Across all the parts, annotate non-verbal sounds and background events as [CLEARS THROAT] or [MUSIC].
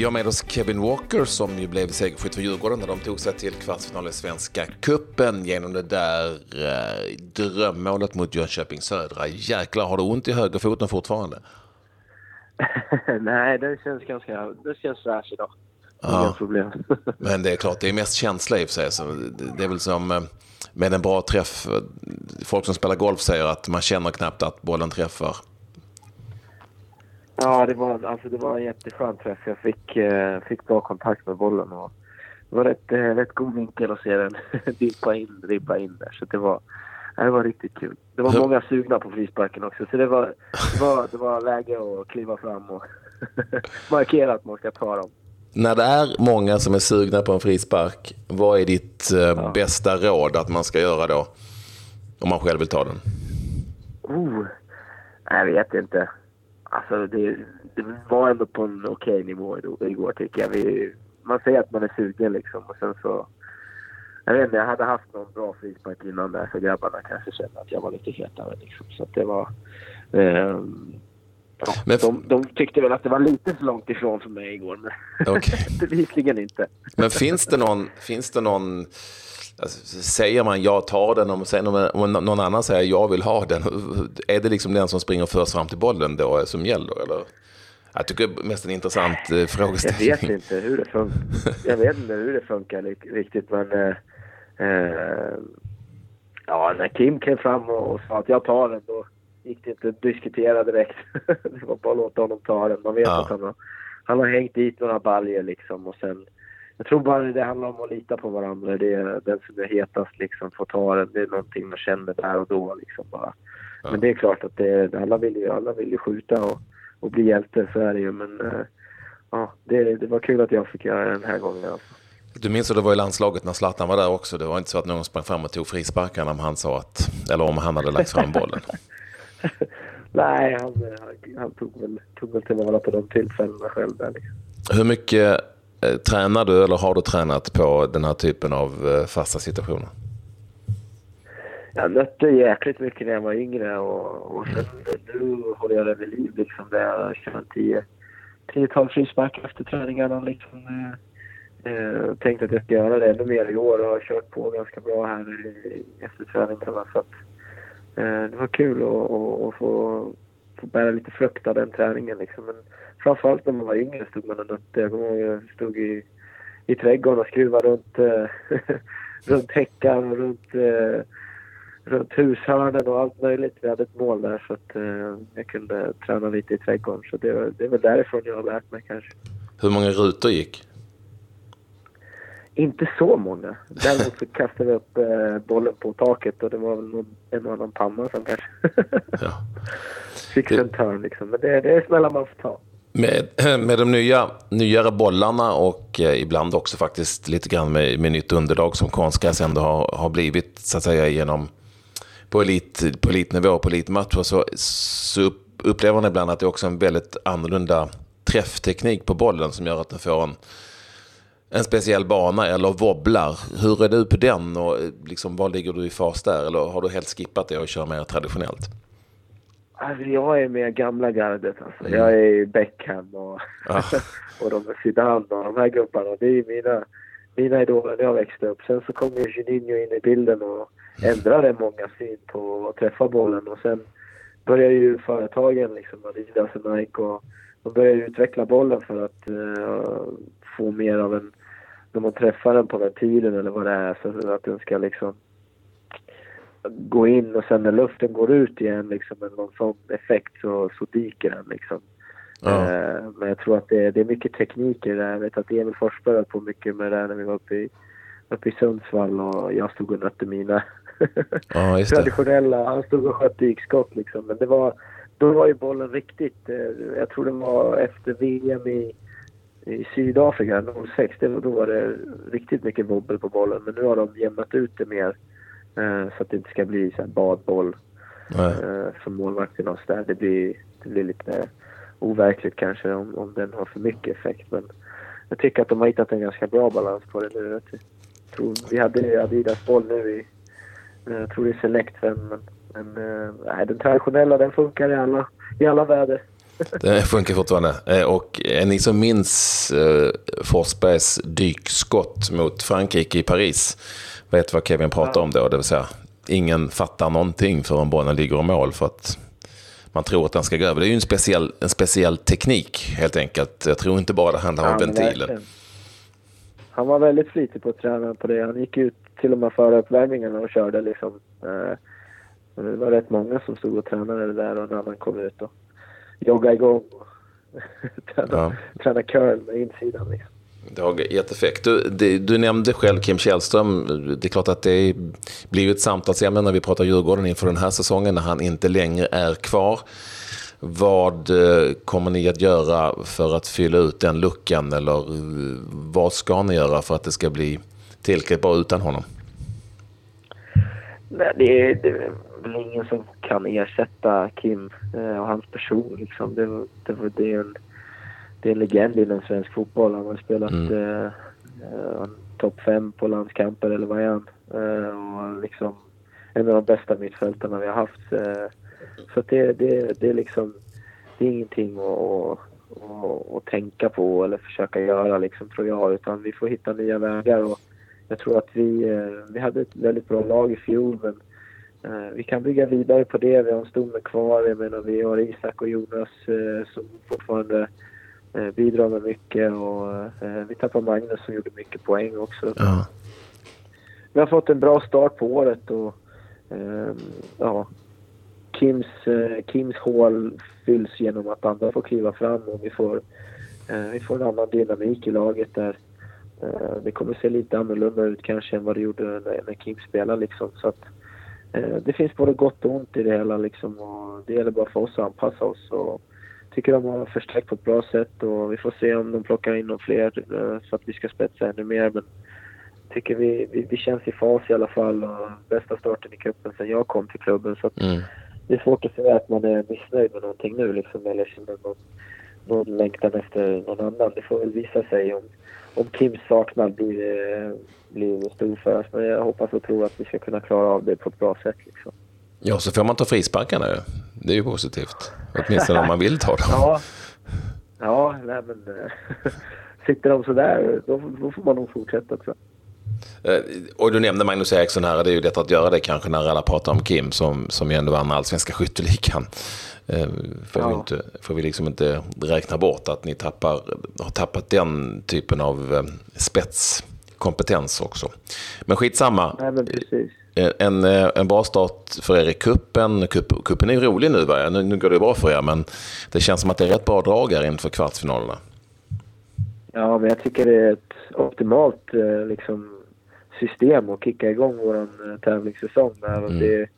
Vi har med oss Kevin Walker som ju blev segerskytt för Djurgården när de tog sig till kvartsfinal i Svenska Kuppen genom det där eh, drömmålet mot Jönköping Södra. Jäklar, har du ont i högerfoten fortfarande? [LAUGHS] Nej, den känns ganska... Den känns fräsch idag. Ja. Inga problem. [LAUGHS] Men det är klart, det är mest känsla i och för sig. Så det är väl som eh, med en bra träff. Folk som spelar golf säger att man känner knappt att bollen träffar. Ja, det var, alltså, det var en jätteskön träff. Jag fick, eh, fick bra kontakt med bollen. Och det var rätt, eh, rätt god vinkel att se den [LAUGHS] dimpa in, ribba in där. Så det var, ja, det var riktigt kul. Det var många sugna på frisparken också. Så det var, det var, det var läge att kliva fram och [LAUGHS] markera att man ska ta dem. När det är många som är sugna på en frispark, vad är ditt eh, bästa råd att man ska göra då? Om man själv vill ta den. Oh, jag vet inte. Alltså det, det var ändå på en okej nivå idag- igår tycker jag. Vi, man säger att man är sugen liksom och sen så... Jag vet inte, jag hade haft någon bra frispark innan där så grabbarna kanske kände att jag var lite hetare liksom. Så att det var... ehm, ja, Men- de, de tyckte väl att det var lite för långt ifrån för mig igår men [LAUGHS] bevisligen inte. Men finns det någon, finns det någon alltså, säger man jag tar den och sen om, om någon annan säger jag vill ha den, är det liksom den som springer först fram till bollen då som gäller? Eller? Jag tycker det är mest en intressant eh, Jag frågeställning. vet inte hur det funkar. Jag vet inte hur det funkar riktigt men... Eh, eh, ja, när Kim klev fram och, och sa att jag tar den då gick det inte att diskutera direkt. [LAUGHS] det var bara att låta honom ta den. Man vet Ja. att han har, han har hängt dit några baljer liksom och sen... Jag tror bara det handlar om att lita på varandra. Det är den som är hetast liksom får ta den. Det är någonting man känner där och då liksom bara. Ja. Men det är klart att det, alla, vill ju, alla vill ju skjuta och, och bli hjälte, så är det ju. Men eh, ja, det, det var kul att jag fick göra det den här gången. Alltså. Du minns att det var i landslaget när Zlatan var där också. Det var inte så att någon sprang fram och tog frisparkarna om han sa att, eller om han hade lagt fram bollen. [LAUGHS] Nej, han, han, han tog väl, tog väl tillvara på de tillfällena själv där. Liksom. Hur mycket Eh, tränar du eller har du tränat på den här typen av eh, fasta situationer? Jag nötte jäkligt mycket när jag var yngre och, och sen nu håller jag det vid liv. Liksom, där jag kör tio, tiotal frisparkar efter träningarna. Liksom, eh, eh tänkte att jag ska göra det ännu mer i år och har kört på ganska bra här efter träningarna. Så att, eh, det var kul att få, får bära lite frukt av den träningen. Liksom. Men framförallt när man var yngre stod man och nötte. Jag kommer ihåg jag stod i, i trädgården och skruvade runt, eh, [LAUGHS] runt häckar och runt eh, runt hushörnen och allt möjligt. Vi hade ett mål där så att eh, jag kunde träna lite i trädgården. Så det, det är väl därifrån jag har lärt mig kanske. Hur många rutor gick? Inte så många. Däremot så kastade vi upp eh, bollen på taket och det var väl någon, en och annan panna som kanske Ja. [LAUGHS] fick en törn liksom. Men det, det är smällar man får ta. Med, [CLEARS THROAT] med de nya, nyare bollarna och eh, ibland också faktiskt lite grann med, med nytt underlag som konstgräs ändå har, har blivit så att säga genom på, elit, på elitnivå på elitmatcher så, så upp, upplever man ibland att det är också en väldigt annorlunda träffteknik på bollen som gör att den får en, en speciell bana eller wobblar. Hur är du på den och liksom, var ligger du i fas där? Eller har du helt skippat det och kör mer traditionellt? Alltså, jag är med gamla gardet alltså. Jag är Beckham och, Ja. [LAUGHS] och de Zidane och de här gubbarna. Det är mina, mina idoler när jag växte upp. Sen så kom ju Juninho in i bilden och ändrade många syn på att träffa bollen. Och sen började ju företagen, liksom Adidas och Nike, och de började utveckla bollen för att eh, få mer av en... När man träffar den på ventilen eller vad det är, så att den ska liksom gå in och sen när luften går ut igen liksom med någon sån effekt så, så dyker den liksom. Ja. Eh, men jag tror att det, det är mycket teknik i det där. Jag vet att Emil Forsberg höll på mycket med det där när vi var uppe i, uppe i Sundsvall och jag stod och nötte mina [LAUGHS] Ja, traditionella. Han stod och sköt dykskott liksom. Men det var, då var ju bollen riktigt, eh, jag tror det var efter VM i, i Sydafrika 06, det, då var det riktigt mycket wobbel på bollen. Men nu har de jämnat ut det mer eh, så att det inte ska bli så här badboll eh, för målvakten och så där. Det blir, det blir lite overkligt kanske om, om den har för mycket effekt. Men jag tycker att de har hittat en ganska bra balans på det nu. Jag tror, vi hade Adidas boll nu i, eh, jag tror det är Select men, men äh, den traditionella den funkar i alla, i alla väder. Det funkar fortfarande. Eh, och är ni som minns eh, Forsbergs dykskott mot Frankrike i Paris vet vad Kevin pratar om då. Det vill säga, ingen fattar någonting förrän bollen ligger i mål för att man tror att den ska gå över. Det är ju en speciell, en speciell teknik helt enkelt. Jag tror inte bara det handlar om ja, ventilen. Han var väldigt flitig på att träna på det. Han gick ut till och med före uppvärmningarna och körde liksom. Eh, det var rätt många som stod och tränade det där och när han kom ut. Och, jogga igång och [LAUGHS] träna, ja. träna curl med insidan. Liksom. Det har gett effekt. Du, det, du, nämnde själv Kim Källström. Det är klart att det blir ett samtalsämne när vi pratar Djurgården inför den här säsongen när han inte längre är kvar. Vad eh, kommer ni att göra för att fylla ut den luckan eller eh, vad ska ni göra för att det ska bli tillräckligt bra utan honom? Nej, det, det, väl ingen som kan ersätta Kim eh, och hans person. Liksom. Det, det, det, är en, det är en legend inom svensk fotboll. Han har spelat mm. eh, eh, topp fem på landskamper, eller vad är han? Eh, och liksom en av de bästa mittfältarna vi har haft. Eh, så det, det, det är liksom det är ingenting att, att, att, tänka på eller försöka göra, liksom, tror jag. Utan vi får hitta nya vägar. Och jag tror att vi, eh, vi hade ett väldigt bra lag i fjol, men vi kan bygga vidare på det. Vi har en stomme kvar. Jag menar, vi har Isak och Jonas eh, som fortfarande eh, bidrar med mycket. Och, vi tappar Magnus som gjorde mycket poäng också. Ja. Vi har fått en bra start på året och ja, Kims, Kims hål fylls genom att andra får kliva fram och vi får, vi får en annan dynamik i laget där. Det kommer se lite annorlunda ut kanske än vad det gjorde när, Kim spelade liksom. Så att, Eh, det finns både gott och ont i det hela liksom och det gäller bara för oss att anpassa oss. Och tycker de har förstärkt på ett bra sätt och vi får se om de plockar in några fler eh, så att vi ska spetsa ännu mer. Men tycker vi, vi, vi känns i fas i alla fall och bästa starten i cupen sen jag kom till klubben. Så mm. Det är svårt att säga att man är missnöjd med någonting nu liksom eller känner någon, någon längtan efter någon annan. Det får väl visa sig om, om Kims saknad blir, eh, blir stor för oss. Men jag hoppas och tror att vi ska kunna klara av det på ett bra sätt. Liksom. Ja, så får man ta frisparkarna Det är ju positivt. Åtminstone om man vill ta dem. ja, ja nej, men eh, [LAUGHS] sitter de sådär, då, då får man nog fortsätta tror jag. Eh, och du nämnde Magnus Eriksson här, det är ju lätt att göra det kanske när alla pratar om Kim som, som ju ändå vann allsvenska skytteligan. Eh, får, ja. vi inte, får vi liksom inte räkna bort att ni tappar, har tappat den typen av eh, spetskompetens också. Men skitsamma. Nej, men precis. En, en bra start för er i kuppen. Kupp, kuppen är ju rolig nu, va? Nu, nu går det bra för er, men det känns som att det är rätt bra drag här inför kvartsfinalerna. Ja, men jag tycker det är ett optimalt liksom, system att kicka igång vår tävlingssäsong. Mm. Det,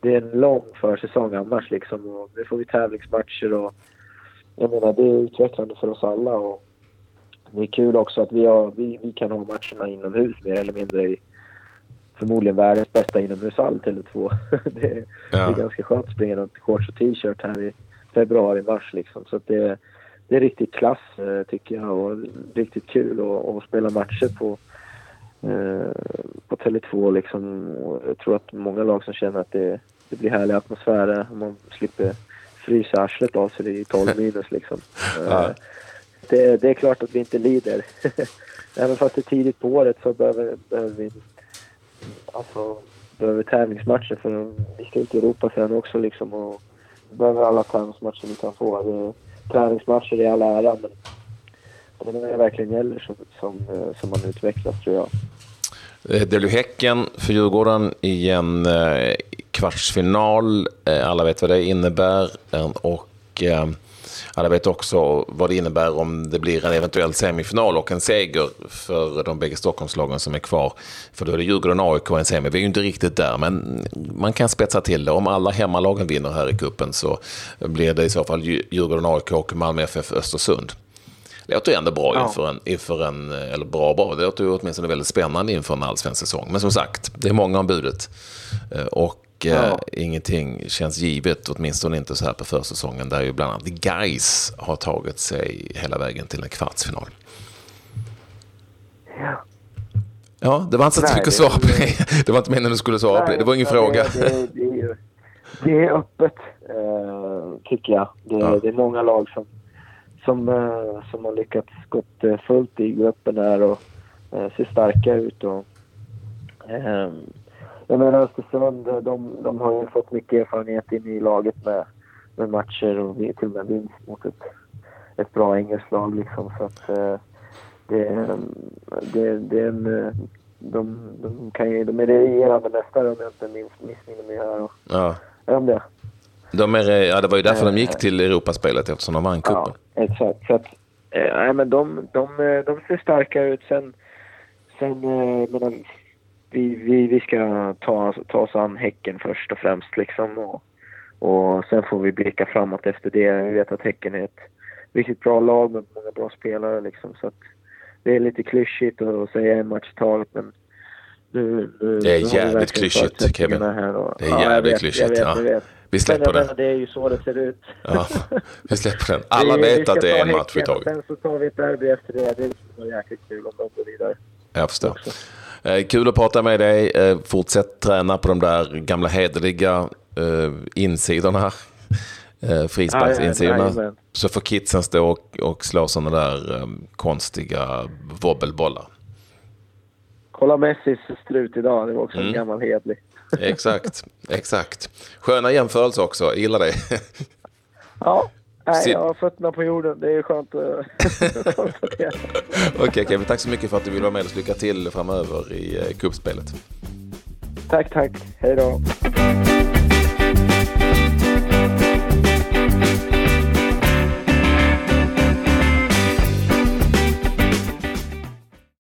det är en lång försäsong annars liksom. Och nu får vi tävlingsmatcher och jag menar det är utvecklande för oss alla. Och det är kul också att vi, har, vi, vi kan ha matcherna inomhus mer eller mindre i förmodligen världens bästa inomhushall Tele2. [LAUGHS] det, är, ja. det är ganska skönt att springa runt i shorts och t-shirt här i februari, mars liksom. Så det, det är riktigt klass eh, tycker jag och riktigt kul att, spela matcher på eh, på Tele2 liksom. Och jag tror att många lag som känner att det, det blir härlig atmosfär om man slipper frysa arslet av sig i 12 [LAUGHS] minus liksom. Ja. Det, det, är klart att vi inte lider. [LAUGHS] Även fast det är tidigt på året så behöver, behöver vi alltså, behöver tävlingsmatcher för vi ska ut i Europa sen också liksom och vi behöver alla tävlingsmatcher vi kan få. Det, träningsmatcher i all ära men det är när det verkligen gäller som, som, som man utvecklas tror jag. Eh, det blir Häcken för Djurgården i en eh, kvartsfinal. Eh, alla vet vad det innebär och alla vet också vad det innebär om det blir en eventuell semifinal och en seger för de bägge Stockholmslagen som är kvar. För då är det Djurgården och AIK en semi. Vi är ju inte riktigt där, men man kan spetsa till det. Om alla hemmalagen vinner här i kuppen så blir det i så fall Djurgården, AIK och Malmö FF Östersund. Det låter ju ändå bra ja. inför, en, inför en, eller bra bra, det låter ju åtminstone väldigt spännande inför en allsvensk säsong. Men som sagt, det är många om budet. Eh, och ja. eh, ingenting känns givet, åtminstone inte så här på försäsongen, där ju bland annat Gais har tagit sig hela vägen till en kvartsfinal. Ja. Ja, det var inte så att svara på det. [LAUGHS] Det var inte meningen att du skulle svara på det. Det var ingen fråga. Det, det, det, är öppet, äh, tycker jag. Det, ja. det, är många lag som, som, äh, som har lyckats gått äh, fullt i gruppen här och ser starka ut. Och, jag menar Östersund, de, de har ju fått mycket erfarenhet in i laget med, med matcher och till och med vinst mot ett, ett bra engelskt lag. Liksom, så att, det, det, det är en, de, de, kan ju, de är regerande mästare om jag inte minns, missminner mig här. Och, ja. Är de det? De är, ja, det var ju därför de gick eh, till Europaspelet eftersom de vann cupen. Ja, exakt. Så att, eh, nej, men de, de, de ser starka ut. Sen, sen eh, menar, vi, vi, vi ska ta, ta oss an Häcken först och främst. Liksom, och, och sen får vi blicka framåt efter det. Vi vet att Häcken är ett riktigt bra lag med många bra spelare. Liksom, så det är lite klyschigt att säga en match i taget men nu, nu, det är jävligt klyschigt Kevin. Och, det är ja, jävligt vet, klyschigt. Vet, ja. Vi släpper den. det är ju så det ser ut. Ja, vi släpper den. [LAUGHS] Alla vi, vet vi att det är en match i taget. Sen så tar vi ett derby efter det. Det skulle vara jäkligt kul om de går vidare. Jag förstår. Eh, kul att prata med dig. Eh, fortsätt träna på de där gamla hederliga eh, insidorna frisparksinsidorna. Ja, ja, så får kidsen stå och, och slå sådana där konstiga wobbelbollar. Kolla Messis strut idag, det var också mm. en gammal hedlig. Exakt, exakt. Sköna jämförelser också, jag gillar det. ja, nej, jag har fötterna på jorden, det är skönt att konstatera. [LAUGHS] Okej okay, Kevin, tack så mycket för att du vill vara med och lycka till framöver i uh, kuppspelet. Tack, tack. Hej då.